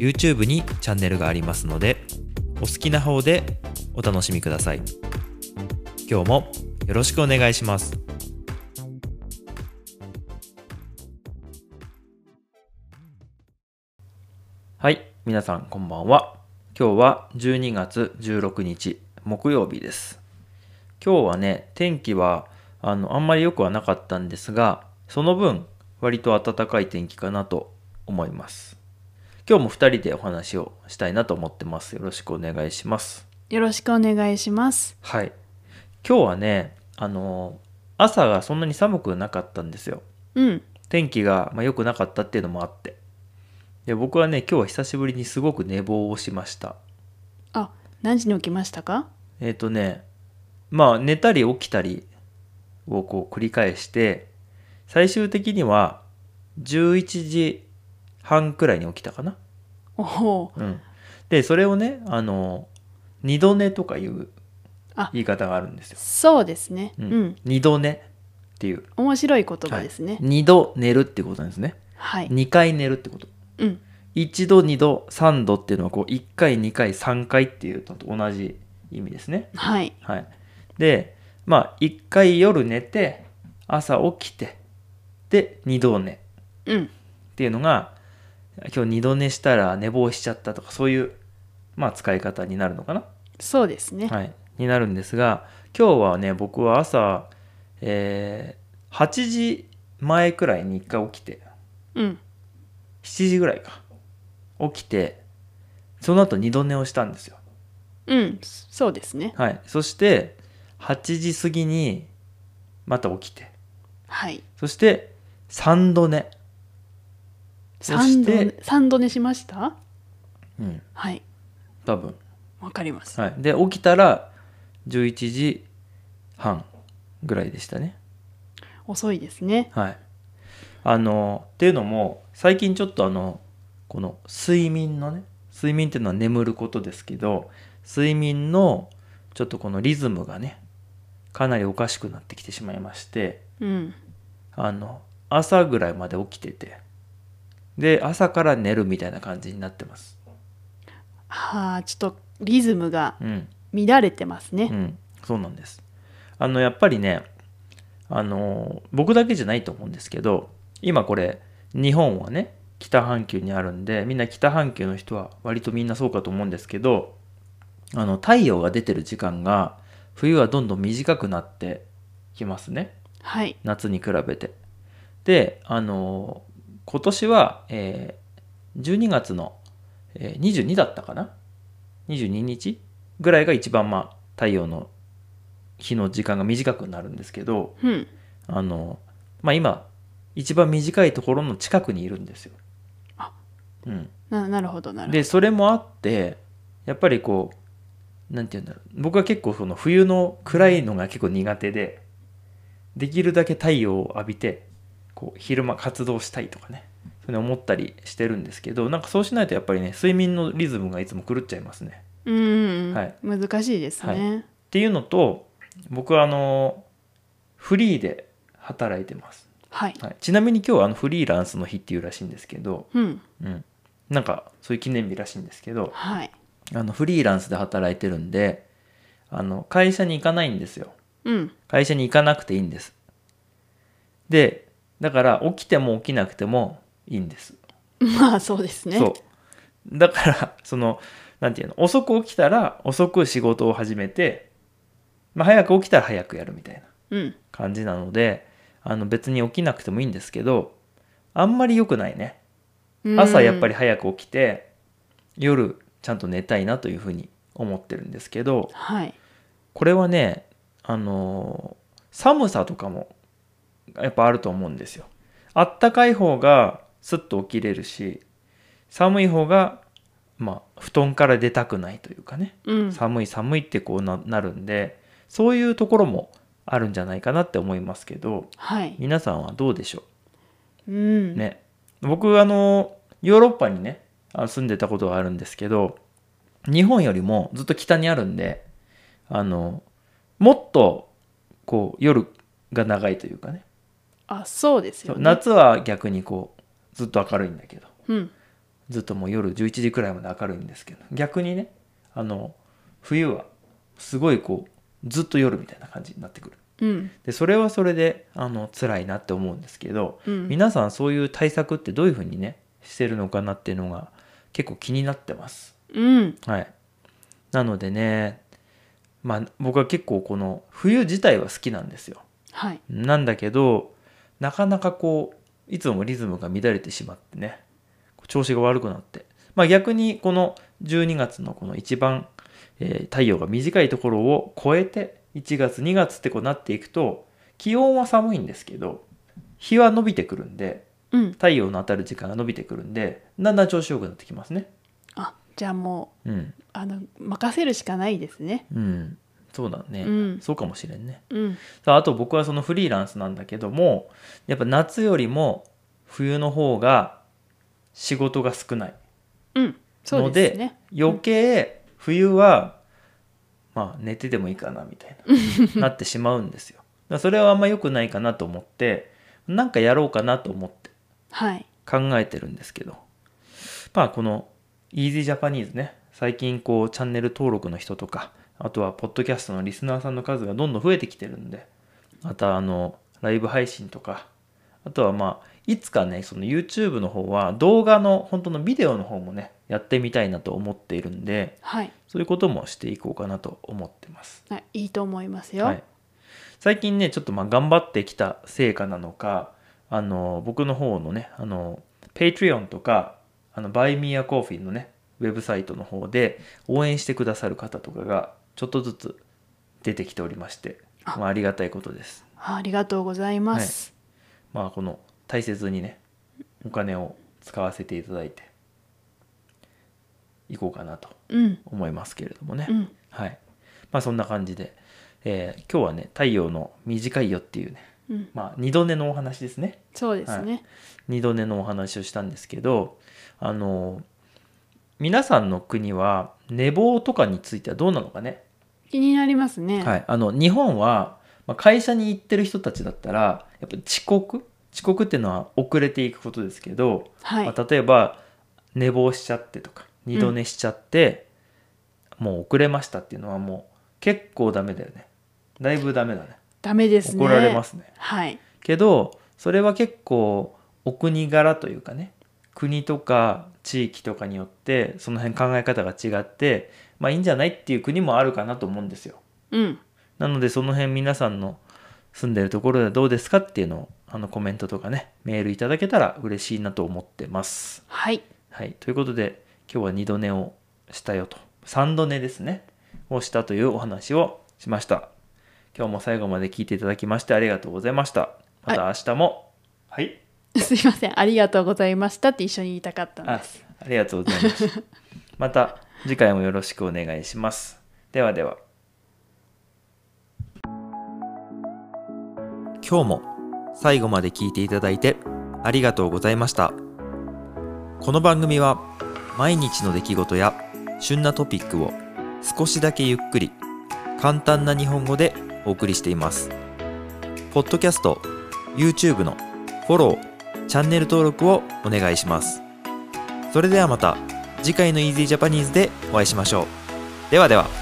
YouTube にチャンネルがありますのでお好きな方でお楽しみください。今日もよろしくお願いします。はい皆さんこんばんは。今日は12月16日木曜日です。今日はね天気はあのあんまり良くはなかったんですがその分割と暖かい天気かなと思います。今日も2人でお話をしたいなと思ってます。よろしくお願いします。よろしくお願いします。はい。今日はねあの朝がそんなに寒くなかったんですよ。うん。天気がまあ良くなかったっていうのもあって。で僕はね今日は久しぶりにすごく寝坊をしました。あ、何時に起きましたか？えっ、とねまあ寝たり起きたりをこう繰り返して最終的には11時半くらいに起きたかなおお。うんでそれをねあの二度寝とかいうあ言い方があるんですよ、そうですね。ううんん。二度寝っていう面白い言葉ですね。二度寝るってことなんですねはい。二回寝るってことうん。一度二度三度っていうのはこう一回二回三回っていうのと同じ意味ですねはい。はい。で、まあ、一回夜寝て、朝起きて、で、二度寝っうん。ていうのが、今日二度寝したら寝坊しちゃったとか、そういう、まあ、使い方になるのかな？そうですね。はい。になるんですが、今日はね、僕は朝、えー、8時前くらいに一回起きて、うん。7時ぐらいか。起きて、その後二度寝をしたんですよ。うん。そうですね。はい。そして、8時過ぎに、また起きて、はい。そして3度寝。そ三度して寝、三度寝しました？うん、はい。多分。わかります。はい。で、起きたら11時半ぐらいでしたね。遅いですね。はい。あの、っていうのも、最近ちょっとあの、この睡眠のね、睡眠っていうのは眠ることですけど、睡眠のちょっとこのリズムがね、かなりおかしくなってきてしまいまして、うん。あの、朝ぐらいまで起きてて、で、朝から寝るみたいな感じになってます。はあ、ちょっとリズムがうん。乱れてますね。うん。そうなんです。あの、やっぱりね、あの、僕だけじゃないと思うんですけど、今これ、日本はね、北半球にあるんで、みんな北半球の人は割とみんなそうかと思うんですけど、あの、太陽が出てる時間が、冬はどんどん短くなってきますね。はい。夏に比べて。で、あのー今年は、えー12月の、えー22だったかな ?22 日ぐらいが一番まあ太陽の日の時間が短くなるんですけど、うん。あのーまあ今、一番短いところの近くにいるんですよ。あうん。ななるほど、なるほで、それもあって、やっぱりこう、なんて言うんだろう。僕は結構その冬の暗いのが結構苦手で、できるだけ太陽を浴びて、こう、昼間活動したいとかね、そういうの思ったりしてるんですけど、なんかそうしないとやっぱりね、睡眠のリズムがいつも狂っちゃいますね。ど。うん。はい難しいですね。っていうのと、僕はあの、フリーで働いてます。はい。はい、ちなみに今日はあのフリーランスの日っていうらしいんですけど、うん。うん。なんかそういう記念日らしいんですけど、はい。あのフリーランスで働いてるんであの会社に行かないんですようん。会社に行かなくていいんですでだから起きても起きなくてもいいんです、まあ、そうですね。そうだからそのなんていうの？遅く起きたら遅く仕事を始めて、まあ、早く起きたら早くやるみたいなうん。感じなのであの別に起きなくてもいいんですけどあんまり良くないね朝やっぱり。り早く起きて夜ちゃんと寝たいなというふうに思ってるんですけどはい。これはねあのー寒さとかもやっぱあると思うんですよ。あったかい方がスッと起きれるし寒い方がまあ布団から出たくないというかね。うん。寒い寒いってこうななるんでそういうところもあるんじゃないかなって思いますけどはい。皆さんはどうでしょう？ん。うね。僕あのヨーロッパにね住んでたことがあるんですけど日本よりもずっと北にあるんであのもっとこう夜が長いというかねあそうですよね。夏は逆にこうずっと明るいんだけど。うん。ずっともう夜11時くらいまで明るいんですけど。逆にねあの冬はすごいこうずっと夜みたいな感じになってくる。うん。でそれはそれであの辛いなって思うんですけど、うん。皆さんそういう対策ってどういうふうにねしてるのかなっていうのが結構気になってます。うん。はい。なのでねまあ僕は結構この冬自体は好きなんですよ。はい。なんだけどなかなかこういつもリズムが乱れてしまってね調子が悪くなって。まあ逆にこの12月のこの一番、えー太陽が短いところを超えて1月2月ってこうなっていくと気温は寒いんですけど日は伸びてくるんでうん。太陽の当たる時間が伸びてくるんでだんだん調子よくなってきますね。あじゃあもううん。あの任せるしかないですね。うんそうだね、うん。そうかもしれんね。うん。さああと僕はそのフリーランスなんだけどもやっぱ夏よりも冬の方が仕事が少ない。うん。そうのでね余計冬はまあ寝ててもいいかなみたいな なってしまうんですよ。だからそれはあんま良くないかなと思ってなんかやろうかなと思ってはい。考えてるんですけど。まあこの Easy Japanese ね。最近こうチャンネル登録の人とかあとはポッドキャストのリスナーさんの数がどんどん増えてきてるんで。またあのライブ配信とか。あとはまあいつかねその YouTube の方は動画の本当のビデオの方もねやってみたいなと思っているんではい。そういうこともしていこうかなと思ってます。あいいと思いますよ、はい、最近ねちょっとまあ頑張ってきた成果なのかあの僕の方のねあの Patreon とかあの Buy Me a Coffee のねウェブサイトの方で応援してくださる方とかがちょっとずつ出てきておりましてあまあ、ありがたいことです。あありがとうございます、まあこの大切にねお金を使わせていただいていこうかなとうん思いますけれどもね。うんはい。まあそんな感じで、えー今日はね、太陽の短いよっていうね、うんまあ二度寝のお話ですね。そうですね、二度寝のお話をしたんですけど、あの、皆さんの国は寝坊とかについてはどうなのかね。気になりますね。はい。あの、日本は、まあ、会社に行ってる人たちだったら、やっぱ遅刻？遅刻っていうのは遅れていくことですけど、はい、まあ、例えば寝坊しちゃってとか二度寝しちゃって、もう遅れましたっていうのはもう結構ダメだよね。だいぶダメだね。ダメですね。怒られますね。はい。けどそれは結構お国柄というかね国とか地域とかによってその辺考え方が違ってまあいいんじゃないっていう国もあるかなと思うんですよ。うん。なのでその辺皆さんの住んでるところではどうですかっていうのをあのコメントとかねメールいただけたら嬉しいなと思ってます。はい。はい、ということで今日は2度寝をしたよと。3度寝ですね。をしたというお話をしました。今日も最後まで聞いていただきましてありがとうございました。また明日も。はい、すいません。ありがとうございましたって一緒に言いたかったんあです。ありがとうございました また次回もよろしくお願いします。ではでは。今日も最後まで聞いていただいてありがとうございました。この番組は毎日の出来事や旬なトピックを少しだけゆっくり簡単な日本語でお送りしています。ポッドキャスト YouTube のフォローチャンネル登録をお願いします。それではまた次回の Easy Japanese でお会いしましょう。ではでは。